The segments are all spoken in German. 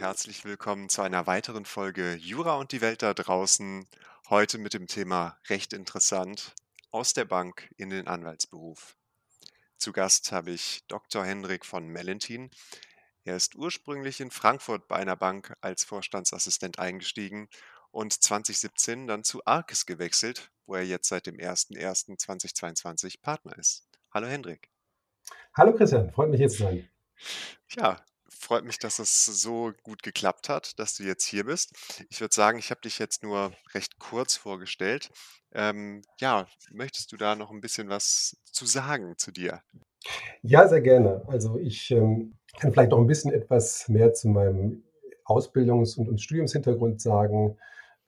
herzlich willkommen zu einer weiteren Folge Jura und die Welt da draußen. Heute mit dem Thema Recht interessant aus der Bank in den Anwaltsberuf. Zu Gast habe ich Dr. Hendrik von Mellentin. Er ist ursprünglich in Frankfurt bei einer Bank als Vorstandsassistent eingestiegen und 2017 dann zu Arkes gewechselt, wo er jetzt seit dem 01.01.2022 Partner ist. Hallo Hendrik. Hallo Christian, freut mich hier zu sein. Ja, freut mich, dass es so gut geklappt hat, dass du jetzt hier bist. Ich würde sagen, ich habe dich jetzt nur recht kurz vorgestellt. Ähm, ja, möchtest du da noch ein bisschen was zu sagen zu dir? Ja, sehr gerne. Also ich ähm, kann vielleicht noch ein bisschen etwas mehr zu meinem Ausbildungs- und, und Studiumshintergrund sagen.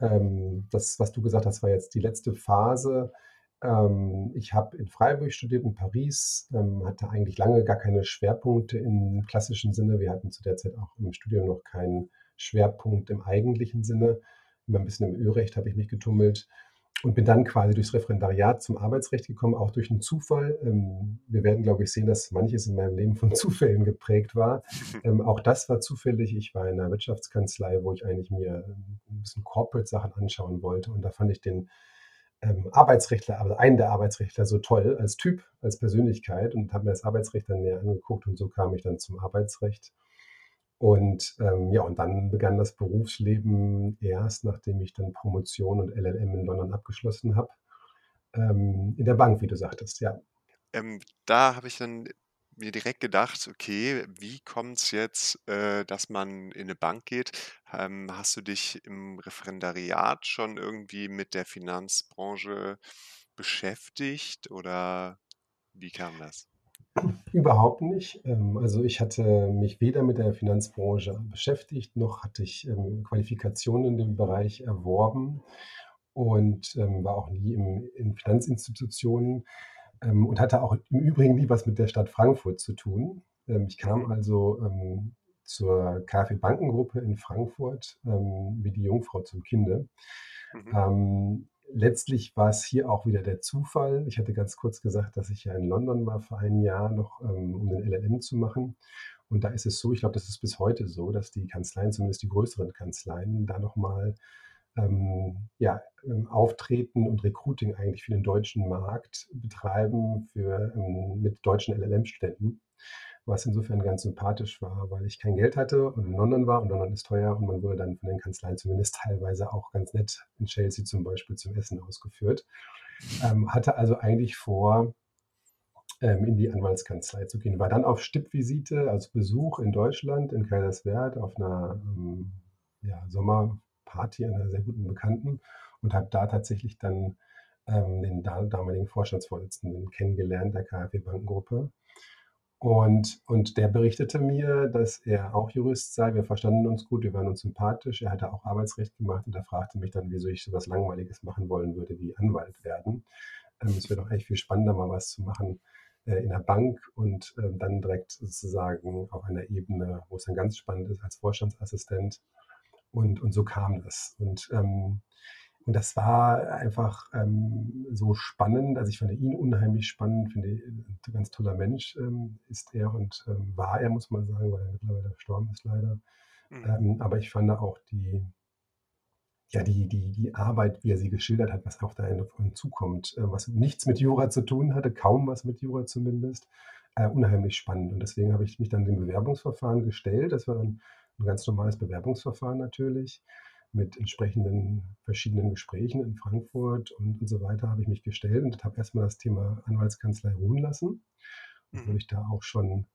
Ähm, das, was du gesagt hast, war jetzt die letzte Phase. Ähm, ich habe in Freiburg studiert, in Paris, ähm, hatte eigentlich lange gar keine Schwerpunkte im klassischen Sinne. Wir hatten zu der Zeit auch im Studium noch keinen Schwerpunkt im eigentlichen Sinne. Immer ein bisschen im Ölrecht habe ich mich getummelt und bin dann quasi durchs Referendariat zum Arbeitsrecht gekommen, auch durch einen Zufall. Ähm, wir werden, glaube ich, sehen, dass manches in meinem Leben von Zufällen geprägt war. Ähm, auch das war zufällig. Ich war in einer Wirtschaftskanzlei, wo ich eigentlich mir ein bisschen Corporate-Sachen anschauen wollte. Und da fand ich den ähm, Arbeitsrechtler, also einen der Arbeitsrechtler so toll als Typ, als Persönlichkeit und habe mir das Arbeitsrecht dann näher angeguckt und so kam ich dann zum Arbeitsrecht. Und ähm, ja, und dann begann das Berufsleben erst, nachdem ich dann Promotion und LLM in London abgeschlossen habe, ähm, in der Bank, wie du sagtest, ja. Ähm, da habe ich dann mir direkt gedacht, okay, wie kommt es jetzt, äh, dass man in eine Bank geht? Ähm, hast du dich im Referendariat schon irgendwie mit der Finanzbranche beschäftigt oder wie kam das? Überhaupt nicht. Ähm, also ich hatte mich weder mit der Finanzbranche beschäftigt, noch hatte ich ähm, Qualifikationen in dem Bereich erworben und ähm, war auch nie in Finanzinstitutionen und hatte auch im Übrigen nie was mit der Stadt Frankfurt zu tun. Ich kam Mhm. also zur KfW Bankengruppe in Frankfurt ähm, wie die Jungfrau zum Kinde. Mhm. Ähm, letztlich war es hier auch wieder der Zufall. Ich hatte ganz kurz gesagt, dass ich ja in London war für ein Jahr noch, ähm, um den LLM zu machen. Und da ist es so, ich glaube, das ist bis heute so, dass die Kanzleien, zumindest die größeren Kanzleien, da nochmal ähm, ja, ähm, Auftreten und Recruiting eigentlich für den deutschen Markt betreiben für, ähm, mit deutschen LLM-Studenten, was insofern ganz sympathisch war, weil ich kein Geld hatte und in London war und London ist teuer und man wurde dann von den Kanzleien zumindest teilweise auch ganz nett in Chelsea zum Beispiel zum Essen ausgeführt. Ähm, hatte also eigentlich vor, ähm, in die Anwaltskanzlei zu gehen. War dann auf Stippvisite, also Besuch in Deutschland, in Kaiserswerth, auf einer ähm, ja, Sommerparty einer sehr guten Bekannten und habe da tatsächlich dann ähm, den da, damaligen Vorstandsvorsitzenden kennengelernt, der KfW Bankengruppe. Und, und der berichtete mir, dass er auch Jurist sei. Wir verstanden uns gut, wir waren uns sympathisch. Er hatte auch Arbeitsrecht gemacht und er fragte mich dann, wieso ich so was Langweiliges machen wollen würde wie Anwalt werden. Ähm, es wäre doch eigentlich viel spannender, mal was zu machen äh, in der Bank und ähm, dann direkt sozusagen auf einer Ebene, wo es dann ganz spannend ist, als Vorstandsassistent. Und, und so kam das. Und ähm, und das war einfach ähm, so spannend. Also ich fand ihn unheimlich spannend, finde ich, ein ganz toller Mensch ähm, ist er und ähm, war er, muss man sagen, weil er mittlerweile verstorben ist leider. Mhm. Ähm, aber ich fand auch die, ja, die, die, die Arbeit, wie er sie geschildert hat, was auch da auf zukommt, äh, was nichts mit Jura zu tun hatte, kaum was mit Jura zumindest, äh, unheimlich spannend. Und deswegen habe ich mich dann dem Bewerbungsverfahren gestellt. Das war dann ein ganz normales Bewerbungsverfahren natürlich mit entsprechenden verschiedenen Gesprächen in Frankfurt und, und so weiter habe ich mich gestellt und habe erstmal das Thema Anwaltskanzlei ruhen lassen, obwohl Mhm. ich da auch schon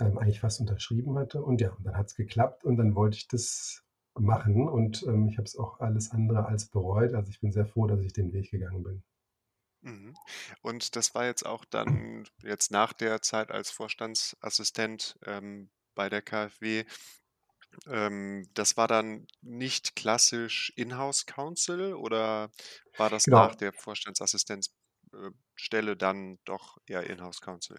ähm, eigentlich fast unterschrieben hatte. Und ja, dann hat es geklappt und dann wollte ich das machen und ähm, ich habe es auch alles andere als bereut. Also ich bin sehr froh, dass ich den Weg gegangen bin. Mhm. Und das war jetzt auch dann jetzt nach der Zeit als Vorstandsassistent ähm, bei der KfW. Ähm, das war dann nicht klassisch Inhouse Counsel oder war das nach Genau, der Vorstandsassistenzstelle dann doch eher Inhouse Counsel?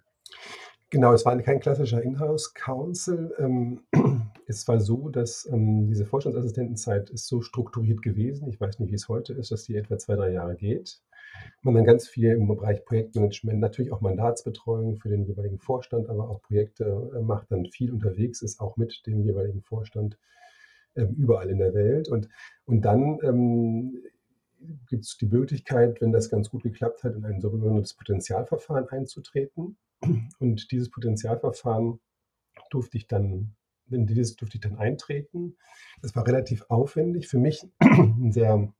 Genau, es war kein klassischer Inhouse-Counsel. Ähm, es war so, dass ähm, diese Vorstandsassistentenzeit ist so strukturiert gewesen, ich weiß nicht, wie es heute ist, dass die etwa zwei, drei Jahre geht. Man dann ganz viel im Bereich Projektmanagement, natürlich auch Mandatsbetreuung für den jeweiligen Vorstand, aber auch Projekte äh, macht, dann viel unterwegs ist, auch mit dem jeweiligen Vorstand. ähm, überall in der Welt. Und, und dann ähm, gibt es die Möglichkeit, wenn das ganz gut geklappt hat, in ein sogenanntes Potenzialverfahren einzutreten. Und dieses Potenzialverfahren durfte ich dann, in dieses durfte ich dann eintreten. Das war relativ aufwendig, für mich ein sehr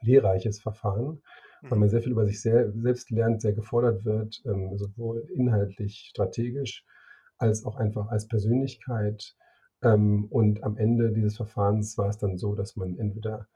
lehrreiches Verfahren, weil man sehr viel über sich selbst lernt, sehr gefordert wird, ähm, sowohl inhaltlich, strategisch, als auch einfach als Persönlichkeit. Ähm, und am Ende dieses Verfahrens war es dann so, dass man entweder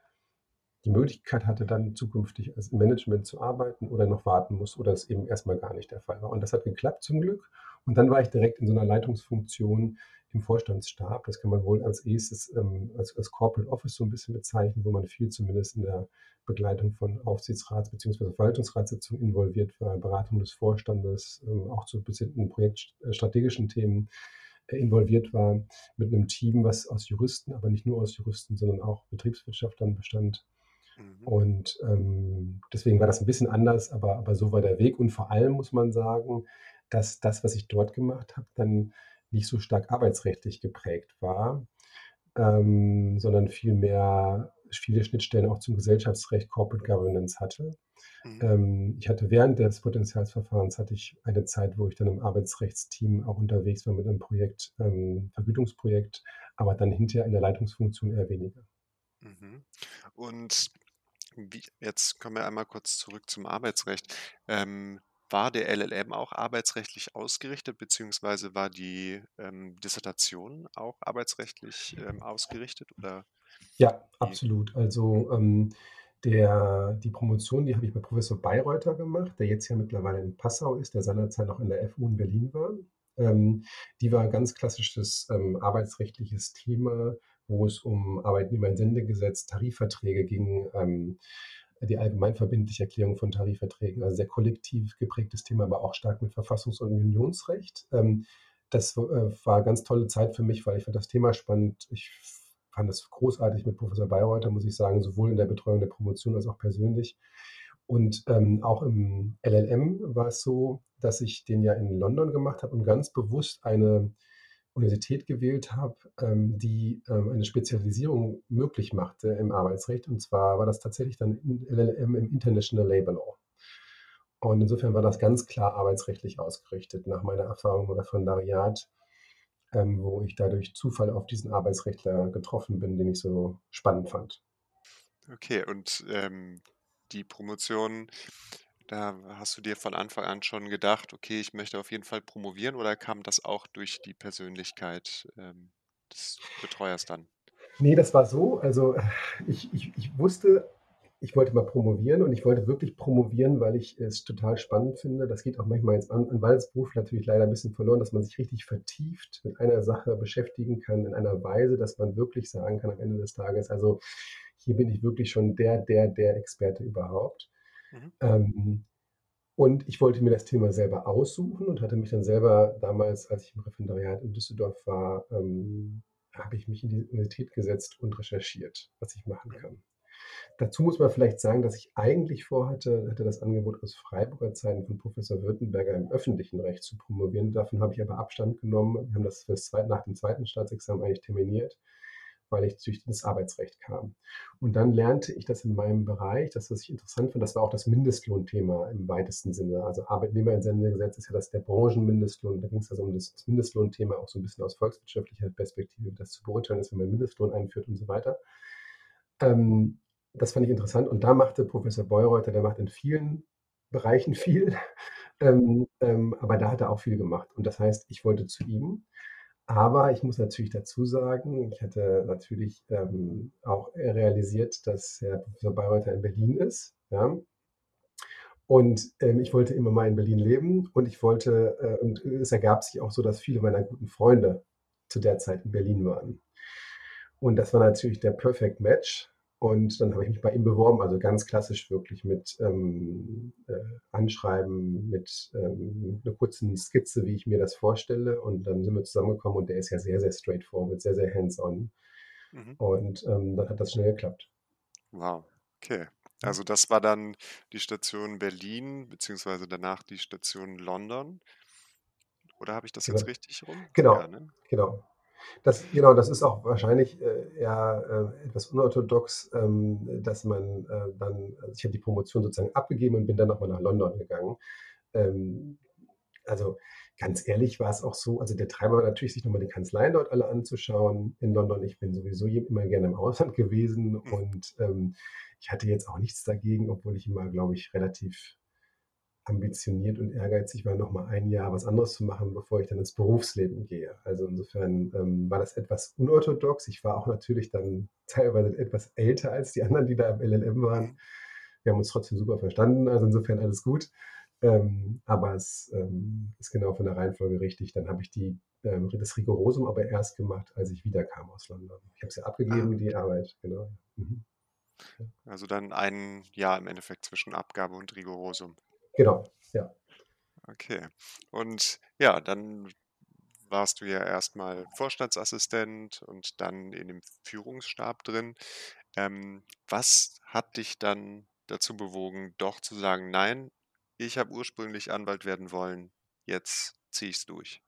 die Möglichkeit hatte, dann zukünftig als Management zu arbeiten oder noch warten muss oder es eben erstmal gar nicht der Fall war. Und das hat geklappt zum Glück. Und dann war ich direkt in so einer Leitungsfunktion im Vorstandsstab. Das kann man wohl als erstes ähm, als, als Corporate Office so ein bisschen bezeichnen, wo man viel zumindest in der Begleitung von Aufsichtsrats- bzw. Verwaltungsratssitzungen involviert war, Beratung des Vorstandes, ähm, auch zu bestimmten projektstrategischen Themen äh, involviert war, mit einem Team, was aus Juristen, aber nicht nur aus Juristen, sondern auch Betriebswirtschaftlern bestand. Mhm. Und ähm, deswegen war das ein bisschen anders, aber, aber so war der Weg. Und vor allem muss man sagen, dass das, was ich dort gemacht habe, dann nicht so stark arbeitsrechtlich geprägt war, ähm, sondern vielmehr viele Schnittstellen auch zum Gesellschaftsrecht, Corporate Governance hatte. Mhm. Ähm, ich hatte während des Potenzialsverfahrens hatte ich eine Zeit, wo ich dann im Arbeitsrechtsteam auch unterwegs war mit einem Projekt, ähm, Vergütungsprojekt, aber dann hinterher in der Leitungsfunktion eher weniger. Mhm. Und wie, jetzt kommen wir einmal kurz zurück zum Arbeitsrecht. Ähm, war der LLM auch arbeitsrechtlich ausgerichtet, beziehungsweise war die ähm, Dissertation auch arbeitsrechtlich ähm, ausgerichtet? Oder Ja, absolut. Also ähm, der, die Promotion, die habe ich bei Professor Bayreuther gemacht, der jetzt ja mittlerweile in Passau ist, der seinerzeit noch in der FU in Berlin war. Ähm, die war ein ganz klassisches ähm, arbeitsrechtliches Thema, wo es um Arbeitnehmerentsendegesetz, Tarifverträge ging. Ähm, die allgemeinverbindliche Erklärung von Tarifverträgen, also sehr kollektiv geprägtes Thema, aber auch stark mit Verfassungs- und Unionsrecht. Ähm, das äh, war eine ganz tolle Zeit für mich, weil ich fand das Thema spannend. Ich fand es großartig mit Professor Bayreuther, muss ich sagen, sowohl in der Betreuung der Promotion als auch persönlich. Und ähm, auch im LLM war es so, dass ich den ja in London gemacht habe und ganz bewusst eine Universität gewählt habe, ähm, die ähm, eine Spezialisierung möglich machte im Arbeitsrecht. Und zwar war das tatsächlich dann LLM im International Labour Law. Und insofern war das ganz klar arbeitsrechtlich ausgerichtet, nach meiner Erfahrung im Referendariat, ähm, wo ich dadurch Zufall auf diesen Arbeitsrechtler getroffen bin, den ich so spannend fand. Okay, und ähm, die Promotion da hast du dir von Anfang an schon gedacht: „Okay, ich möchte auf jeden Fall promovieren“, oder kam das auch durch die Persönlichkeit, ähm, des Betreuers dann? Ne, das war so. Also, ich ich ich wusste, ich wollte mal promovieren und ich wollte wirklich promovieren, weil ich es total spannend finde. Das geht auch manchmal jetzt an Anwaltsberuf natürlich leider ein bisschen verloren, dass man sich richtig vertieft mit einer Sache beschäftigen kann in einer Weise, dass man wirklich sagen kann am Ende des Tages: „Also, hier bin ich wirklich schon der, der, der Experte überhaupt.“ Mhm. Ähm, und ich wollte mir das Thema selber aussuchen und hatte mich dann selber damals, als ich im Referendariat in Düsseldorf war, ähm, habe ich mich in die Universität gesetzt und recherchiert, was ich machen kann. Dazu muss man vielleicht sagen, dass ich eigentlich vorhatte, hatte das Angebot aus Freiburger Zeiten von Professor Württemberger im öffentlichen Recht zu promovieren. Davon habe ich aber Abstand genommen. Wir haben das nach dem zweiten Staatsexamen eigentlich terminiert weil ich durch das Arbeitsrecht kam. Und dann lernte ich das in meinem Bereich, das, was ich interessant fand, das war auch das Mindestlohnthema im weitesten Sinne. Also Arbeitnehmerentsendegesetz ist ja das der Branchenmindestlohn. Da ging es also um das, das Mindestlohnthema auch so ein bisschen aus volkswirtschaftlicher Perspektive, wie das zu beurteilen ist, wenn man Mindestlohn einführt und so weiter. Ähm, das fand ich interessant. Und da machte Professor Beureuter, der macht in vielen Bereichen viel, ähm, ähm, aber da hat er auch viel gemacht. Und das heißt, ich wollte zu ihm aber ich muss natürlich dazu sagen, ich hatte natürlich ähm, auch realisiert, dass Herr Professor Bayreuther in Berlin ist. Ja? Und ähm, ich wollte immer mal in Berlin leben und ich wollte, äh, und es ergab sich auch so, dass viele meiner guten Freunde zu der Zeit in Berlin waren. Und das war natürlich der Perfect Match. Und dann habe ich mich bei ihm beworben, also ganz klassisch wirklich mit ähm, äh, Anschreiben, mit ähm, einer kurzen Skizze, wie ich mir das vorstelle. Und dann sind wir zusammengekommen und der ist ja sehr, sehr straightforward, sehr, sehr hands-on. Mhm. Und ähm, dann hat das schnell geklappt. Wow, okay. Also das war dann die Station Berlin, beziehungsweise danach die Station London. Oder habe ich das genau. jetzt richtig rum? Genau, ja, ne? genau. Das genau, das ist auch wahrscheinlich, äh, eher, äh, etwas unorthodox, ähm, dass man, äh, dann also, ich habe die Promotion sozusagen abgegeben und bin dann noch mal nach London gegangen. Ähm, also, ganz ehrlich war es auch so also, der Treiber war natürlich, sich noch mal die Kanzleien dort alle anzuschauen in London. Ich bin sowieso immer gerne im Ausland gewesen Mhm. und, ähm, ich hatte jetzt auch nichts dagegen, obwohl ich immer, glaube ich, relativ ambitioniert und ehrgeizig war, noch mal ein Jahr was anderes zu machen, bevor ich dann ins Berufsleben gehe. Also, insofern, ähm, war das etwas unorthodox. Ich war auch natürlich dann teilweise etwas älter als die anderen, die da im LLM waren. Wir haben uns trotzdem super verstanden, also, insofern alles gut. Ähm, aber es, ähm, ist genau von der Reihenfolge richtig. Dann habe ich die ähm, das Rigorosum aber erst gemacht, als ich wiederkam aus London. Ich habe es ja Ah, abgegeben, die okay. Arbeit, genau. Mhm. Also, dann ein Jahr im Endeffekt zwischen Abgabe und Rigorosum. Genau, ja. Okay. Und ja, dann warst du ja erst mal Vorstandsassistent und dann in dem Führungsstab drin. Ähm, was hat dich dann dazu bewogen, doch zu sagen: „Nein, ich habe ursprünglich Anwalt werden wollen, jetzt ziehe ich's durch?“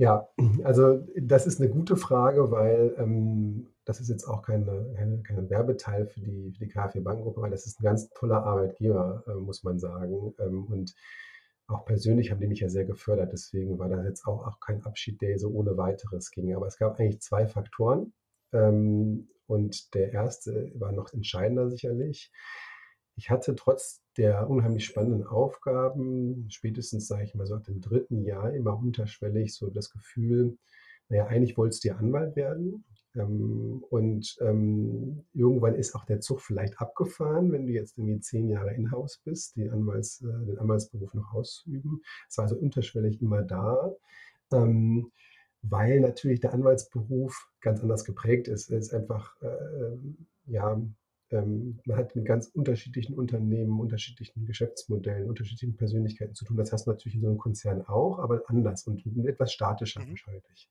Ja, also, das ist 'ne gute Frage, weil, ähm, das ist jetzt auch keine keine kein Werbeteil für die für die KfW Bankengruppe, weil das ist 'n ganz toller Arbeitgeber, äh, muss man sagen. Ähm, und auch persönlich haben die mich ja sehr gefördert. Deswegen war das jetzt auch auch kein Abschied, der so ohne Weiteres ging. Aber es gab eigentlich 2 Faktoren. Ähm, und der 1. war noch entscheidender sicherlich. Ich hatte trotz der unheimlich spannenden Aufgaben spätestens, sage ich mal so, ab dem 3. Jahr immer unterschwellig so das Gefühl: „Na ja, eigentlich wolltest du ja Anwalt werden.“ Ähm, und, ähm, irgendwann ist auch der Zug vielleicht abgefahren, wenn du jetzt irgendwie 10 Jahre in-house bist, die Anwalts äh, den Anwaltsberuf noch auszuüben. Es war also unterschwellig immer da, ähm, weil natürlich der Anwaltsberuf ganz anders geprägt ist. Er ist einfach, ähm, ja ähm, man hat mit ganz unterschiedlichen Unternehmen, unterschiedlichen Geschäftsmodellen, unterschiedlichen Persönlichkeiten zu tun. Das hast du natürlich in so 'nem Konzern auch, aber anders und etwas statischer Mhm. wahrscheinlich.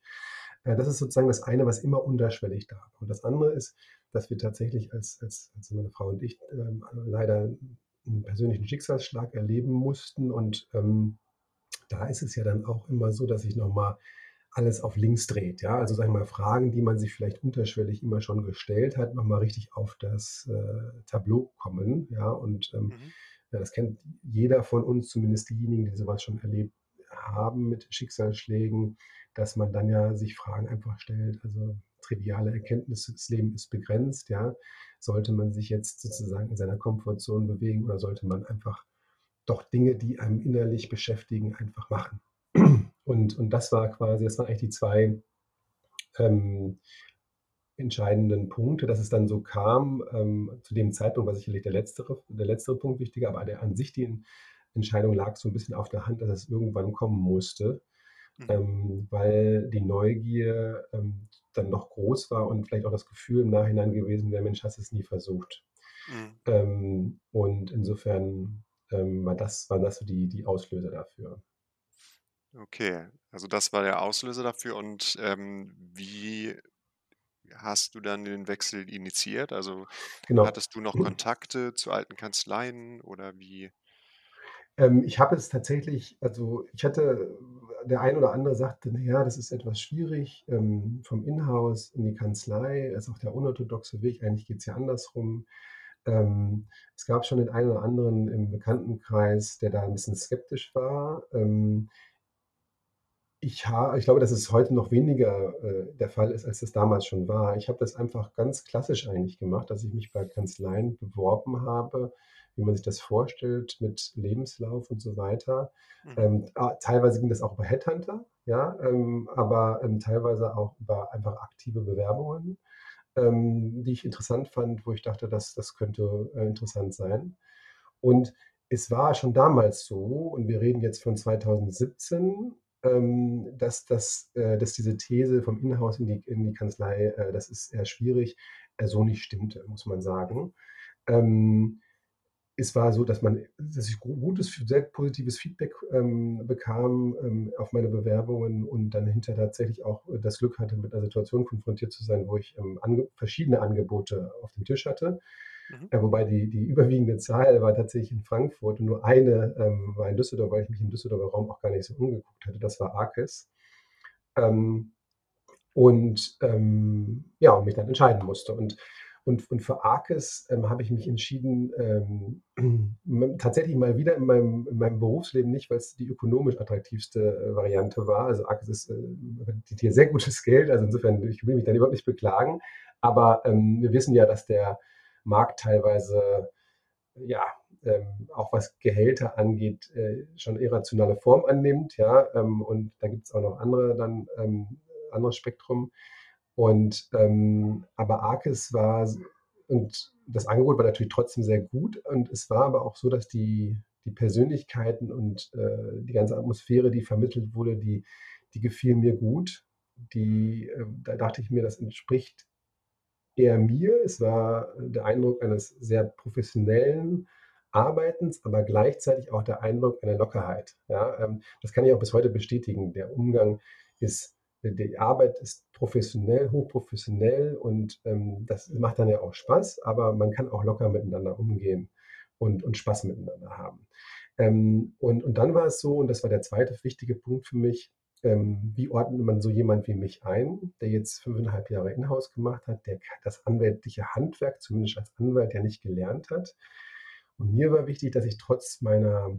Äh, das ist sozusagen das eine, was immer unterschwellig da war. Und das andere ist, dass wir tatsächlich als als als meine Frau und ich, ähm, leider 'n persönlichen Schicksalsschlag erleben mussten. Und, ähm, da ist es ja dann auch immer so, dass sich noch mal alles auf links dreht, ja? Also, sage ich mal, Fragen, die man sich vielleicht unterschwellig immer schon gestellt hat, noch mal richtig auf das, äh, Tableau kommen, ja? Und, ähm, Mhm. ja, das kennt jeder von uns, zumindest diejenigen, die so was schon erlebt haben mit Schicksalsschlägen, dass man dann ja sich Fragen einfach stellt. Also, triviale Erkenntnisse, das Leben ist begrenzt, ja? Sollte man sich jetzt sozusagen in seiner Komfortzone bewegen oder sollte man einfach doch Dinge, die einem innerlich beschäftigen, einfach machen? Und und das war quasi das waren eigentlich die 2, ähm, entscheidenden Punkte, dass es dann so kam. Ähm, zu dem Zeitpunkt war sicherlich der letztere der letztere Punkt wichtiger, aber der an sich die En Entscheidung lag so 'n bisschen auf der Hand, dass es irgendwann kommen musste, Mhm. ähm, weil die Neugier, ähm, dann doch groß war und vielleicht auch das Gefühl im Nachhinein gewesen wäre: „Mensch, hast du's nie versucht?“ Mhm. Ähm, und insofern, ähm, war das waren das so die die Auslöser dafür. Okay, also, das war der Auslöser dafür und, ähm, wie hast du dann den Wechsel initiiert? Also, Genau. hattest du noch Kontakte zu alten Kanzleien oder wie? Ähm, ich habe es tatsächlich also, ich hatte der ein oder andere sagte: „Na ja, das ist etwas schwierig, ähm, vom Inhouse in die Kanzlei, ist auch der unorthodoxe Weg, eigentlich geht's ja andersrum.“ Ähm, es gab schon den einen oder anderen im Bekanntenkreis, der da 'n bisschen skeptisch war. Ähm ich ha ich glaube, dass es heute noch weniger, äh, der Fall ist, als es damals schon war. Ich habe das einfach ganz klassisch eigentlich gemacht, dass ich mich bei Kanzleien beworben habe, wie man sich das vorstellt mit Lebenslauf und so weiter. Mhm. Ähm, teilweise ging das auch über Headhunter, ja, ähm, aber, ähm, teilweise auch über einfach aktive Bewerbungen, ähm, die ich interessant fand, wo ich dachte, das das könnte, äh, interessant sein. Und es war schon damals so und wir reden jetzt von 2017, ähm, dass das äh, dass diese These vom Inhouse in die in die Kanzlei, äh, das ist eher schwierig, äh, so nicht stimmte, muss man sagen. Ähm, es war so, dass man dass ich gu gutes sehr positives Feedback, ähm, bekam, auf meine Bewerbungen und dann hinterher tatsächlich auch das Glück hatte, mit 'ner Situation konfrontiert zu sein, wo ich, verschiedene Angebote auf dem Tisch hatte. Mhm. Äh, wobei die die überwiegende Zahl war tatsächlich in Frankfurt und nur eine, ähm, war in Düsseldorf, weil ich mich im Düsseldorfer Raum auch gar nicht so umgeguckt hatte. Das war Arcis. Ähm und ähm, ja, und mich dann entscheiden musste. Und, und, und für Arkes ähm, habe ich mich entschieden, ähm, tatsächlich mal wieder in meinem, in meinem Berufsleben nicht, weil es die ökonomisch attraktivste äh, Variante war. Also Arkes ist, äh, hier sehr gutes Geld, also insofern, ich will mich dann überhaupt nicht beklagen. Aber ähm, wir wissen ja, dass der Markt teilweise ja, ähm, auch was Gehälter angeht, äh, schon irrationale Form annimmt, ja, ähm, und da gibt es auch noch andere dann ähm, anderes Spektrum. Und ähm, aber Arkes war und das Angebot war natürlich trotzdem sehr gut. Und es war aber auch so, dass die, die Persönlichkeiten und äh, die ganze Atmosphäre, die vermittelt wurde, die, die gefiel mir gut. Die, äh, da dachte ich mir, das entspricht eher mir. Es war der Eindruck eines sehr professionellen Arbeitens, aber gleichzeitig auch der Eindruck einer Lockerheit. Ja, ähm, das kann ich auch bis heute bestätigen. Der Umgang ist die Arbeit ist professionell, hochprofessionell und ähm, das macht dann ja auch Spaß, aber man kann auch locker miteinander umgehen und, und Spaß miteinander haben. Ähm, und, und dann war es so, und das war der zweite wichtige Punkt für mich, ähm, wie ordnet man so jemand wie mich ein, der jetzt fünfeinhalb Jahre Inhouse gemacht hat, der das anwältliche Handwerk zumindest als Anwalt ja nicht gelernt hat. Und mir war wichtig, dass ich trotz meiner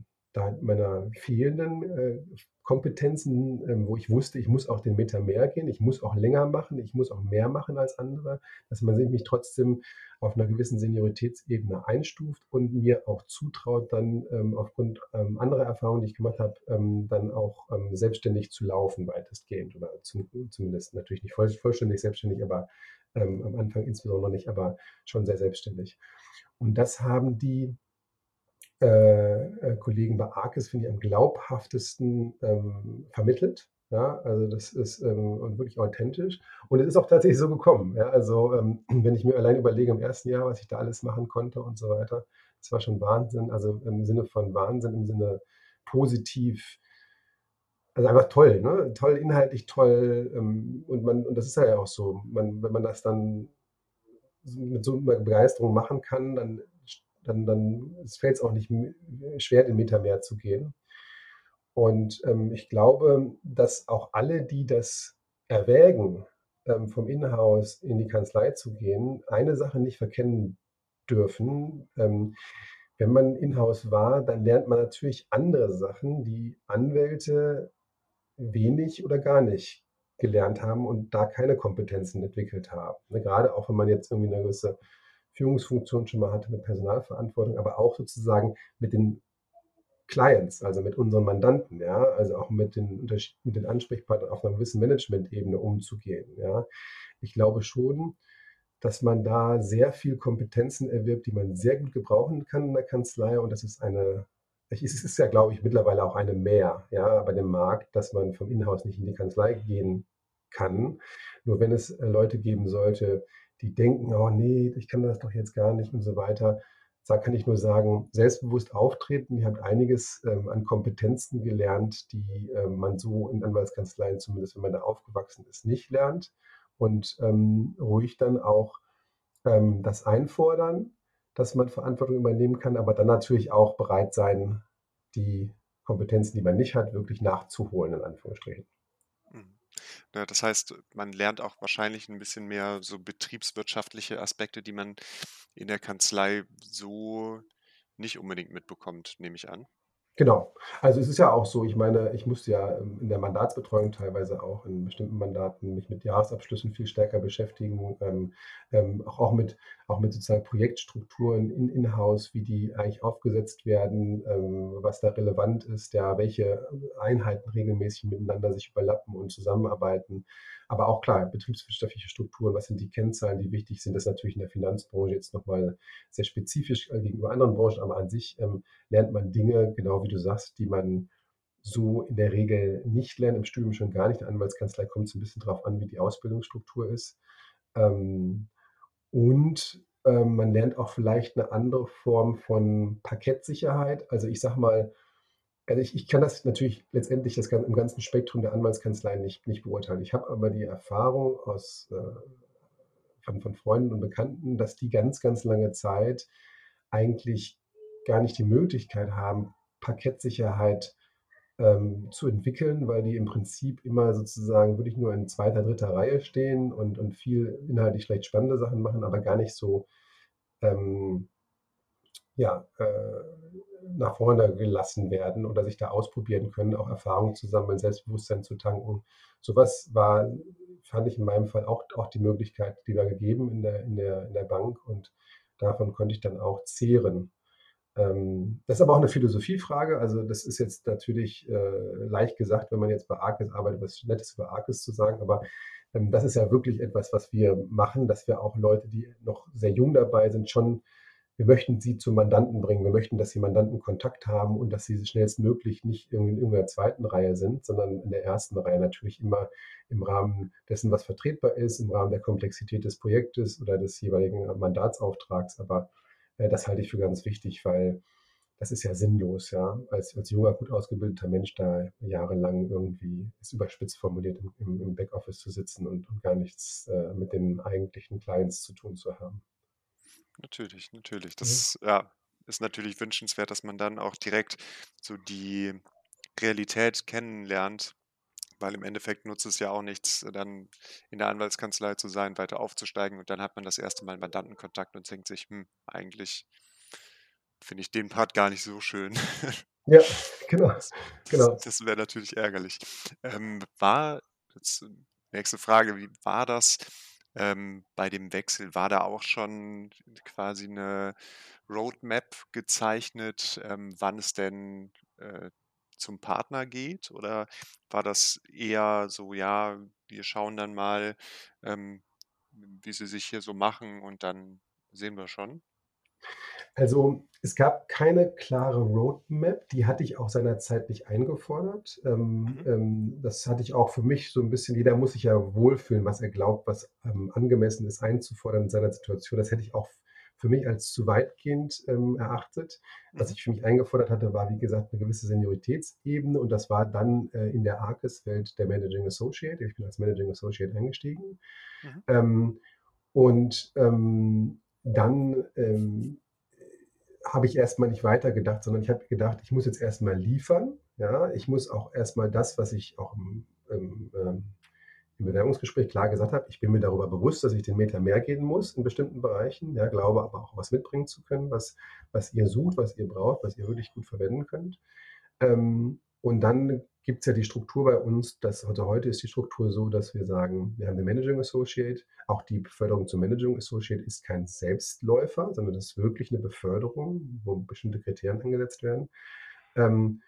meiner fehlenden äh, Kompetenzen, ähm, wo ich wusste, ich muss auch den Meter mehr gehen, ich muss auch länger machen, ich muss auch mehr machen als andere, dass man mich trotzdem auf einer gewissen Senioritätsebene einstuft und mir auch zutraut, dann ähm, aufgrund ähm, anderer Erfahrungen, die ich gemacht habe, dann auch selbstständig zu laufen, weitestgehend oder zum, zumindest natürlich nicht voll, vollständig selbstständig, aber am Anfang insbesondere nicht, aber schon sehr selbstständig. Und das haben die äh, äh, Kollegen bei Arkes, finde ich, am glaubhaftesten ähm, vermittelt. Ja, also das ist ähm, wirklich authentisch. Und es ist auch tatsächlich so gekommen. Ja, also ähm, wenn ich mir allein überlege im ersten Jahr, was ich da alles machen konnte und so weiter, das war schon Wahnsinn. Also im Sinne von Wahnsinn, im Sinne positiv. Also einfach toll, ne? Toll, inhaltlich toll. Ähm, und man, und das ist ja auch so. Man, wenn man das dann mit so einer Begeisterung machen kann, dann dann, dann fällt es auch nicht schwer, Meter mehr zu gehen. Und ähm, ich glaube, dass auch alle, die das erwägen, ähm, vom Inhouse in die Kanzlei zu gehen, eine Sache nicht verkennen dürfen. Ähm, wenn man Inhouse war, dann lernt man natürlich andere Sachen, die Anwälte wenig oder gar nicht gelernt haben und da keine Kompetenzen entwickelt haben. Ne, gerade auch wenn man jetzt irgendwie eine gewisse Führungsfunktion schon mal hatte mit Personalverantwortung, aber auch sozusagen mit den Clients, also mit unseren Mandanten, ja, also auch mit den, mit den Ansprechpartnern auf einer gewissen Management-Ebene umzugehen, ja. Ich glaube schon, dass man da sehr viel Kompetenzen erwirbt, die man sehr gut gebrauchen kann in der Kanzlei und das ist eine, es ist ja, glaube ich, mittlerweile auch eine mehr, ja, bei dem Markt, dass man vom Inhouse nicht in die Kanzlei gehen kann. Nur wenn es äh, Leute geben sollte, die denken, oh nee, ich kann das doch jetzt gar nicht und so weiter. Da kann ich nur sagen, selbstbewusst auftreten. Ihr habt einiges ähm, an Kompetenzen gelernt, die ähm, man so in Anwaltskanzleien, zumindest wenn man da aufgewachsen ist, nicht lernt. Und ähm, ruhig dann auch ähm, das einfordern, dass man Verantwortung übernehmen kann, aber dann natürlich auch bereit sein, die Kompetenzen, die man nicht hat, wirklich nachzuholen, in Anführungsstrichen. Ne, das heißt, man lernt auch wahrscheinlich ein bisschen mehr so betriebswirtschaftliche Aspekte, die man in der Kanzlei so nicht unbedingt mitbekommt, nehme ich an. Genau. Also es ist ja auch so, ich meine, ich musste ja ähm, in der Mandatsbetreuung teilweise auch in bestimmten Mandaten mich mit Jahresabschlüssen viel stärker beschäftigen, ähm, ähm, auch, auch, mit, auch mit sozusagen Projektstrukturen in in-house, wie die eigentlich aufgesetzt werden, ähm, was da relevant ist, ja, welche Einheiten regelmäßig miteinander sich überlappen und zusammenarbeiten. Aber auch klar, betriebswirtschaftliche Strukturen, was sind die Kennzahlen, die wichtig sind, das ist natürlich in der Finanzbranche jetzt nochmal sehr spezifisch äh, gegenüber anderen Branchen, aber an sich ähm, lernt man Dinge, genau wie du sagst, die man so in der Regel nicht lernt, im Studium schon gar nicht. In der Anwaltskanzlei kommt es ein bisschen darauf an, wie die Ausbildungsstruktur ist. Ähm, und ähm, man lernt auch vielleicht eine andere Form von Parkettsicherheit. Also ich sage mal, also ich, ich kann das natürlich letztendlich das, im ganzen Spektrum der Anwaltskanzleien nicht, nicht beurteilen. Ich habe aber die Erfahrung aus, äh, von, von Freunden und Bekannten, dass die ganz, ganz lange Zeit eigentlich gar nicht die Möglichkeit haben, Parkettsicherheit ähm, zu entwickeln, weil die im Prinzip immer sozusagen wirklich nur in zweiter, dritter Reihe stehen und und viel inhaltlich vielleicht spannende Sachen machen, aber gar nicht so, ähm ja, äh, nach vorne gelassen werden oder sich da ausprobieren können, auch Erfahrungen zu sammeln, Selbstbewusstsein zu tanken. So was war fand ich in meinem Fall auch auch die Möglichkeit, die war gegeben in der in der in der Bank und davon konnte ich dann auch zehren. Ähm, das ist aber auch 'ne Philosophiefrage. Also, das ist jetzt natürlich, äh, leicht gesagt, wenn man jetzt bei Arkis arbeitet, was Nettes über Arkis zu sagen, aber, ähm, das ist ja wirklich etwas, was wir machen, dass wir auch Leute, die noch sehr jung dabei sind, schon wir möchten sie zum Mandanten bringen. Wir möchten, dass die Mandanten Kontakt haben und dass sie schnellstmöglich nicht in irgendeiner zweiten Reihe sind, sondern in der ersten Reihe natürlich immer im Rahmen dessen, was vertretbar ist, im Rahmen der Komplexität des Projektes oder des jeweiligen Mandatsauftrags. Aber, äh, das halte ich für ganz wichtig, weil das ist ja sinnlos, ja, als als junger, gut ausgebildeter Mensch da jahrelang irgendwie ist überspitzt formuliert im im im Backoffice zu sitzen und und gar nichts, äh, mit den eigentlichen Clients zu tun zu haben. Natürlich, natürlich. Mhm. Das, ja, ist natürlich wünschenswert, dass man dann auch direkt so die Realität kennenlernt, weil im Endeffekt nutzt es ja auch nichts, dann in der Anwaltskanzlei zu sein, weiter aufzusteigen und dann hat man das erste Mal Mandantenkontakt und denkt sich: „Hm, eigentlich finde ich den Part gar nicht so schön.“ Ja, genau, Das das genau. das wäre natürlich ärgerlich. Ähm, war jetzt nächste Frage, wie war das, ähm, bei dem Wechsel? War da auch schon quasi 'ne Roadmap gezeichnet, ähm, wann es denn, äh, zum Partner geht? Oder war das eher so: „Ja, wir schauen dann mal, ähm, wie sie sich hier so machen und dann sehen wir schon?“ Also, es gab keine klare Roadmap, die hatte ich auch seinerzeit nicht eingefordert. Ähm, Mhm. ähm, das hatte ich auch für mich so 'n bisschen jeder muss sich ja wohlfühlen, was er glaubt, was, ähm, angemessen ist einzufordern in seiner Situation. Das hätte ich auch für mich als zu weitgehend, ähm, erachtet. Was Mhm. ich für mich eingefordert hatte, war, wie gesagt, 'ne gewisse Senioritätsebene und das war dann, äh, in der Arkis-Welt der Managing Associate. Ich bin als Managing Associate eingestiegen. Mhm. Ähm, und, ähm, dann, ähm, äh, habe ich erst mal nicht weitergedacht, sondern ich habe gedacht: „Ich muss jetzt erst mal liefern, ja? Ich muss auch erst mal das, was ich auch im im, ähm im Bewerbungsgespräch klar gesagt habe, ich bin mir darüber bewusst, dass ich den Meter mehr gehen muss in bestimmten Bereichen, ja, glaube aber auch was mitbringen zu können, was was ihr sucht, was ihr braucht, was ihr wirklich gut verwenden könnt.“ Ähm, und dann gibt's ja die Struktur bei uns, dass also, heute ist die Struktur so, dass wir sagen, wir haben den Managing Associate. Auch die Beförderung zum Managing Associate ist kein Selbstläufer, sondern das ist wirklich 'ne Beförderung, wo bestimmte Kriterien angesetzt werden. Ähm,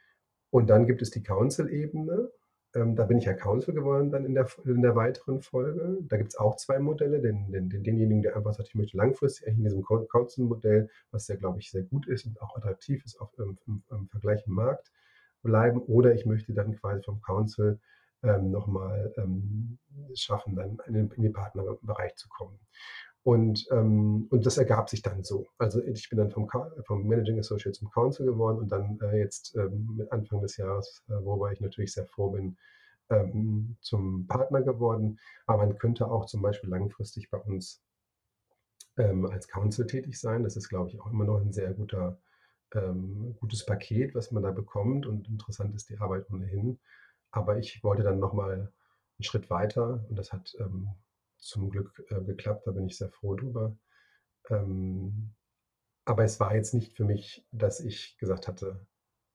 und dann gibt es die Counsel-Ebene. Ähm, da bin ich ja Counsel geworden dann in der in der weiteren Folge. Da gibt's auch 2 Modelle, den den den denjenigen, der einfach sagt: „Ich möchte langfristig in diesem Co Counsel-Modell“, was ja, glaube ich, sehr gut ist und auch attraktiv ist, auch im im im Vergleich im Markt bleiben. Oder ich möchte dann quasi vom Counsel, ähm, noch mal, ähm, schaffen, dann in den in den Partnerbereich zu kommen. Und, ähm und das ergab sich dann so. Also, ich bin dann vom vom Managing Associate zum Counsel geworden und dann, äh, jetzt, ähm, mit Anfang des Jahres, äh, worüber ich natürlich sehr froh bin, ähm, zum Partner geworden. Aber man könnte auch zum Beispiel langfristig bei uns ähm, als Counsel tätig sein. Das ist, glaube ich, auch immer noch 'n sehr guter ähm, gutes Paket, was man da bekommt und interessant ist die Arbeit ohnehin. Aber ich wollte dann noch mal 'n Schritt weiter und das hat, ähm, zum Glück, äh, geklappt. Da bin ich sehr froh drüber. Ähm, aber es war jetzt nicht für mich, dass ich gesagt hatte: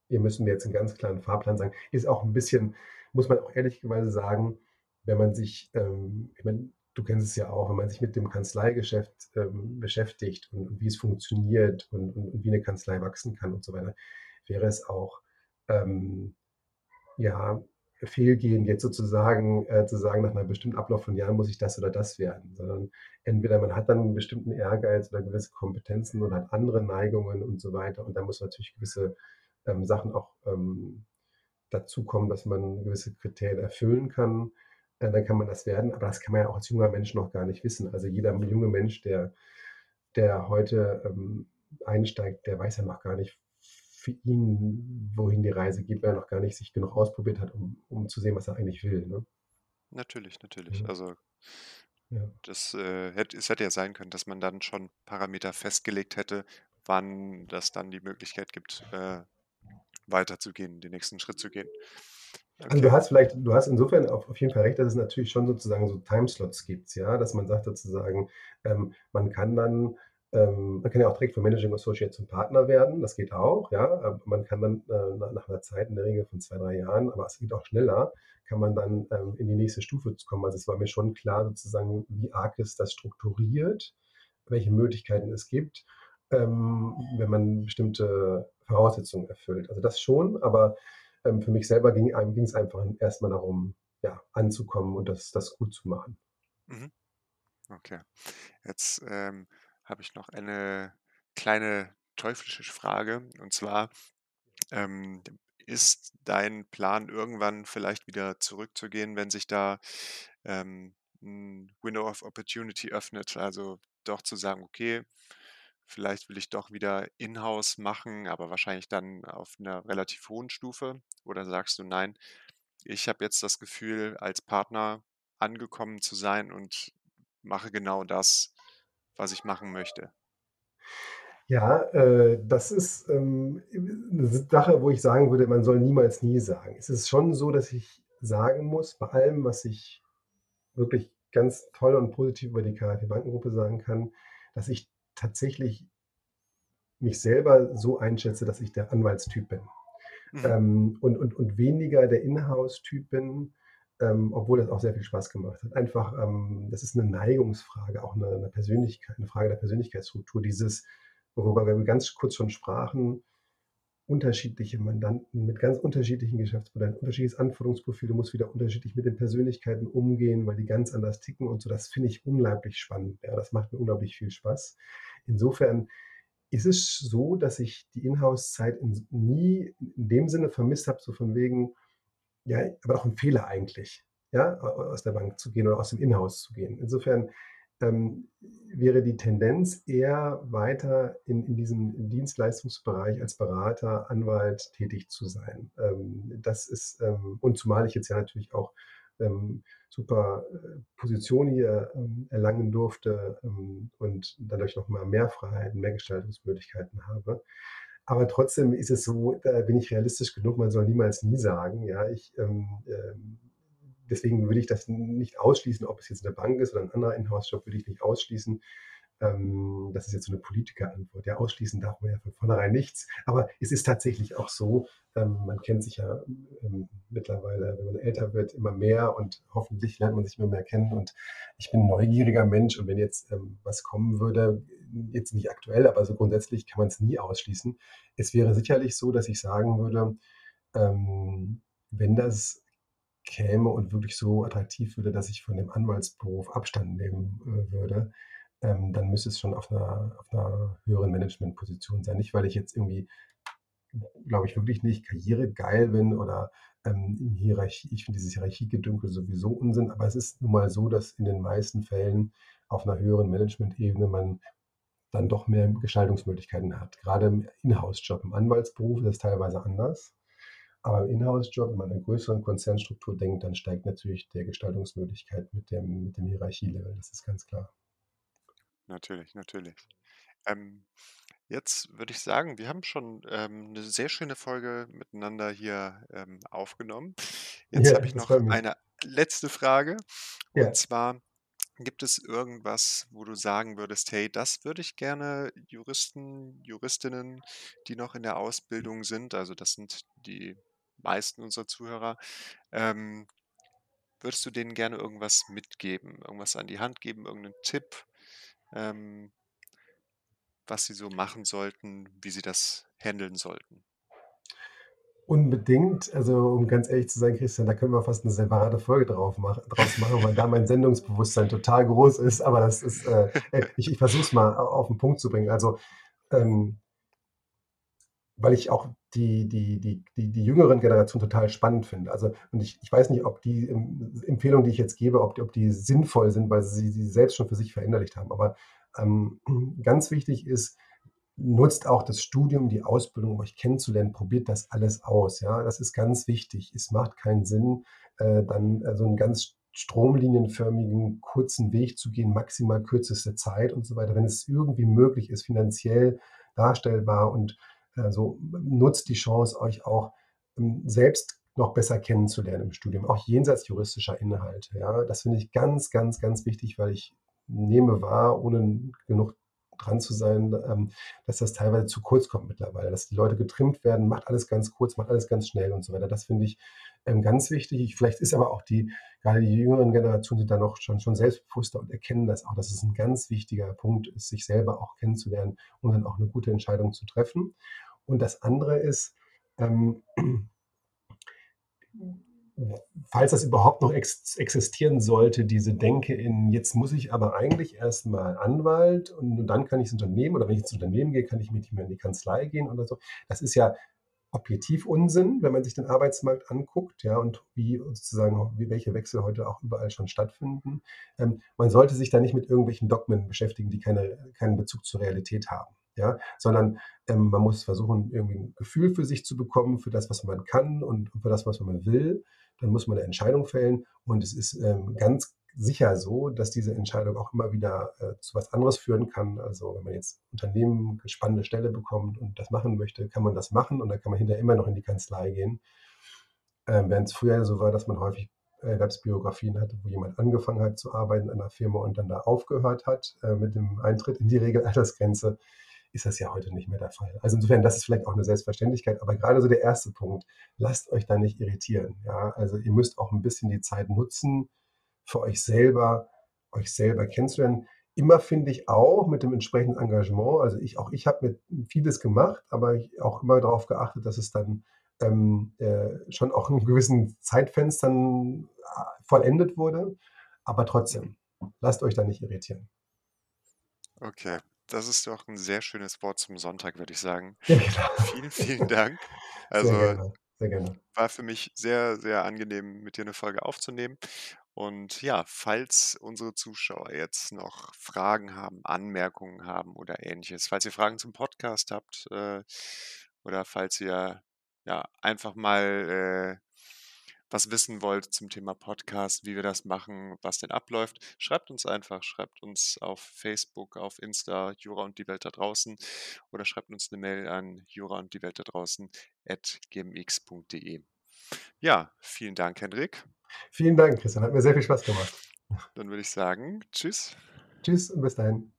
„Ihr müsst mir jetzt 'n ganz klaren Fahrplan sagen.“ Ist auch 'n bisschen muss man auch ehrlicherweise sagen, wenn man sich, ähm ich meine, du kennst es ja auch, wenn man sich mit dem Kanzleigeschäft, ähm, beschäftigt und und wie es funktioniert und und und wie 'ne Kanzlei wachsen kann und so weiter, wäre es auch, ähm, ja, fehlgehend, jetzt sozusagen äh, zu sagen, nach 'ner bestimmten Ablauf von Jahren muss ich das oder das werden. Sondern entweder man hat dann 'n bestimmten Ehrgeiz oder gewisse Kompetenzen oder hat andere Neigungen und so weiter. Und da muss natürlich gewisse, ähm, Sachen auch, ähm, dazukommen, dass man gewisse Kriterien erfüllen kann. Äh, dann kann man das werden, aber das kann man ja auch als junger Mensch noch gar nicht wissen. Also, jeder junge Mensch, der der heute, ähm, einsteigt, der weiß ja noch gar nicht für ihn, wohin die Reise geht, weil er noch gar nicht sich genug ausprobiert hat, um um zu sehen, was er eigentlich will, ne? Natürlich, natürlich. Mhm. Also Ja. das, äh, hätt es hätte ja sein können, dass man dann schon Parameter festgelegt hätte, wann das dann die Möglichkeit gibt, äh weiterzugehen, den nächsten Schritt zu gehen. Also du hast vielleicht, du hast insofern auf, auf jeden Fall recht, dass es natürlich schon sozusagen so Timeslots gibt, ja, dass man sagt sozusagen, ähm, man kann dann, ähm, man kann ja auch direkt von Managing Associate zum Partner werden, das geht auch, ja. Man kann dann äh, nach einer Zeit in der Regel von zwei, drei Jahren, aber es geht auch schneller, kann man dann ähm, in die nächste Stufe kommen. Also es war mir schon klar sozusagen, wie arg ist das strukturiert, welche Möglichkeiten es gibt, ähm, wenn man bestimmte Voraussetzungen erfüllt. Also das schon, aber ähm, für mich selber ging es einfach erstmal darum, ja, anzukommen und das, das gut zu machen. Mhm. Okay. Jetzt ähm, habe ich noch eine kleine teuflische Frage. Und zwar, ähm, ist dein Plan, irgendwann vielleicht wieder zurückzugehen, wenn sich da ähm, ein Window of Opportunity öffnet? Also doch zu sagen, okay, vielleicht will ich doch wieder in-house machen, aber wahrscheinlich dann auf einer relativ hohen Stufe? Oder sagst du, nein, ich habe jetzt das Gefühl, als Partner angekommen zu sein und mache genau das, was ich machen möchte? Ja, äh, das ist ähm, 'ne Sache, wo ich sagen würde, man soll niemals nie sagen. Es ist schon so, dass ich sagen muss, bei allem, was ich wirklich ganz toll und positiv über die KfW-Bankengruppe sagen kann, dass ich tatsächlich mich selber so einschätze, dass ich der Anwaltstyp bin. Mhm. Ähm, und, und, und weniger der Inhouse-Typ bin, ähm, obwohl das auch sehr viel Spaß gemacht hat. Einfach, ähm, das ist eine Neigungsfrage, auch eine, eine Persönlichkeit, eine Frage der Persönlichkeitsstruktur. Dieses, worüber wir ganz kurz schon sprachen, unterschiedliche Mandanten mit ganz unterschiedlichen Geschäftsmodellen, unterschiedliches Anforderungsprofil. Du musst wieder unterschiedlich mit den Persönlichkeiten umgehen, weil die ganz anders ticken und so. Das finde ich unglaublich spannend. Ja, das macht mir unglaublich viel Spaß. Insofern ist es so, dass ich die Inhouse-Zeit in, nie in dem Sinne vermisst habe, so von wegen, ja, aber auch ein Fehler eigentlich, ja, aus der Bank zu gehen oder aus dem Inhouse zu gehen. Insofern ähm, wäre die Tendenz eher weiter in, in diesem Dienstleistungsbereich als Berater, Anwalt tätig zu sein. Ähm, das ist, ähm, und zumal ich jetzt ja natürlich auch ähm, super äh, Position hier ähm, erlangen durfte ähm, und dadurch noch mal mehr Freiheiten, mehr Gestaltungsmöglichkeiten habe. Aber trotzdem ist es so, da bin ich realistisch genug, man soll niemals nie sagen, ja, ich deswegen würde ich das nicht ausschließen, ob es jetzt eine Bank ist oder ein anderer Inhouse-Job, würde ich nicht ausschließen. Ähm, das ist jetzt so eine Politikerantwort. Ja, ausschließen darf man ja von vornherein nichts. Aber es ist tatsächlich auch so, ähm, man kennt sich ja ähm, mittlerweile, wenn man älter wird, immer mehr und hoffentlich lernt man sich immer mehr kennen. Und ich bin ein neugieriger Mensch und wenn jetzt ähm, was kommen würde, jetzt nicht aktuell, aber so grundsätzlich kann man es nie ausschließen. Es wäre sicherlich so, dass ich sagen würde, ähm, wenn das käme und wirklich so attraktiv würde, dass ich von dem Anwaltsberuf Abstand nehmen äh, würde, ähm, dann müsste es schon auf einer, auf einer höheren Managementposition sein. Nicht, weil ich jetzt irgendwie, glaube ich, wirklich nicht karrieregeil bin oder ähm, in Hierarchie, ich finde dieses Hierarchiegedünkel sowieso Unsinn, aber es ist nun mal so, dass in den meisten Fällen auf einer höheren Management-Ebene man dann doch mehr Gestaltungsmöglichkeiten hat. Gerade im Inhouse-Job, im Anwaltsberuf ist das teilweise anders. Aber im Inhouse-Job, wenn man an größeren Konzernstruktur denkt, dann steigt natürlich der Gestaltungsmöglichkeit mit dem, mit dem Hierarchielevel. Das ist ganz klar. Natürlich, natürlich. Ähm, jetzt würde ich sagen, wir haben schon ähm, eine sehr schöne Folge miteinander hier ähm, aufgenommen. Jetzt Ja, habe ich noch eine letzte Frage. Ja. Und zwar, gibt es irgendwas, wo du sagen würdest, hey, das würde ich gerne Juristen, Juristinnen, die noch in der Ausbildung sind, also das sind die meisten unserer Zuhörer, ähm, würdest du denen gerne irgendwas mitgeben, irgendwas an die Hand geben, irgendeinen Tipp, ähm, was sie so machen sollten, wie sie das handeln sollten? Unbedingt. Also, um ganz ehrlich zu sein, Christian, da können wir fast eine separate Folge drauf mach draus machen, weil da mein Sendungsbewusstsein total groß ist. Aber das ist, äh, ich ich versuche es mal auf den Punkt zu bringen. Also, ähm weil ich auch die die die die die jüngeren Generationen total spannend finde. Also und ich ich weiß nicht, ob die Em Empfehlungen, die ich jetzt gebe, ob die ob die sinnvoll sind, weil sie sie selbst schon für sich verinnerlicht haben. Aber, ähm, ganz wichtig ist, nutzt auch das Studium, die Ausbildung, um euch kennenzulernen. Probiert das alles aus, ja? Das ist ganz wichtig. Es macht keinen Sinn, äh, dann, äh, so 'n ganz stromlinienförmigen, kurzen Weg zu gehen, maximal kürzeste Zeit und so weiter. Wenn es irgendwie möglich ist, finanziell darstellbar und Also nutzt die Chance, euch auch ähm, selbst noch besser kennenzulernen im Studium, auch jenseits juristischer Inhalte. Ja, das finde ich ganz, ganz, ganz wichtig, weil ich nehme wahr, ohne genug dran zu sein, ähm, dass das teilweise zu kurz kommt mittlerweile, dass die Leute getrimmt werden, macht alles ganz kurz, macht alles ganz schnell und so weiter. Das finde ich ähm, ganz wichtig. Vielleicht ist aber auch die, gerade die jüngeren Generationen sind da noch schon, schon selbstbewusster und erkennen das auch, dass es ein ganz wichtiger Punkt ist, sich selber auch kennenzulernen und dann auch eine gute Entscheidung zu treffen. Und das andere ist, ähm, falls das überhaupt noch ex existieren sollte, diese Denke in, jetzt muss ich aber eigentlich erstmal Anwalt und dann kann ich ins Unternehmen oder wenn ich ins Unternehmen gehe, kann ich mit ihm in die Kanzlei gehen oder so. Das ist ja objektiv Unsinn, wenn man sich den Arbeitsmarkt anguckt, ja, und wie sozusagen, wie welche Wechsel heute auch überall schon stattfinden. Ähm, man sollte sich da nicht mit irgendwelchen Dogmen beschäftigen, die keine, keinen Bezug zur Realität haben, ja, sondern ähm, man muss versuchen, irgendwie ein Gefühl für sich zu bekommen, für das, was man kann und für das, was man will. Dann muss man eine Entscheidung fällen und es ist ähm, ganz sicher so, dass diese Entscheidung auch immer wieder äh, zu was anderes führen kann. Also wenn man jetzt Unternehmen eine spannende Stelle bekommt und das machen möchte, kann man das machen und dann kann man hinterher immer noch in die Kanzlei gehen. Ähm, Während es früher so war, dass man häufig Erwerbsbiografien hatte, wo jemand angefangen hat zu arbeiten an einer Firma und dann da aufgehört hat äh, mit dem Eintritt in die Regelaltersgrenze, ist das ja heute nicht mehr der Fall. Also insofern, das ist vielleicht auch eine Selbstverständlichkeit, aber gerade so der erste Punkt, lasst euch da nicht irritieren. Ja? Also ihr müsst auch ein bisschen die Zeit nutzen, für euch selber, euch selber kennenzulernen. Immer finde ich auch mit dem entsprechenden Engagement, also ich, auch ich habe mir vieles gemacht, aber ich auch immer darauf geachtet, dass es dann ähm, äh, schon auch in gewissen Zeitfenstern äh, vollendet wurde. Aber trotzdem, lasst euch da nicht irritieren. Okay, das ist doch ein sehr schönes Wort zum Sonntag, würde ich sagen. Ja, genau. Vielen, vielen Dank. Also, sehr gerne, sehr gerne. War für mich sehr, sehr angenehm, mit dir eine Folge aufzunehmen. Und ja, falls unsere Zuschauer jetzt noch Fragen haben, Anmerkungen haben oder ähnliches, falls ihr Fragen zum Podcast habt äh, oder falls ihr ja einfach mal äh, was wissen wollt zum Thema Podcast, wie wir das machen, was denn abläuft, schreibt uns einfach, schreibt uns auf Facebook, auf Insta, Jura und die Welt da draußen oder schreibt uns eine Mail an jura und die Welt da draußen at gmx.de. Ja, vielen Dank, Hendrik. Vielen Dank, Christian. Hat mir sehr viel Spaß gemacht. Dann würde ich sagen, tschüss. Tschüss und bis dahin.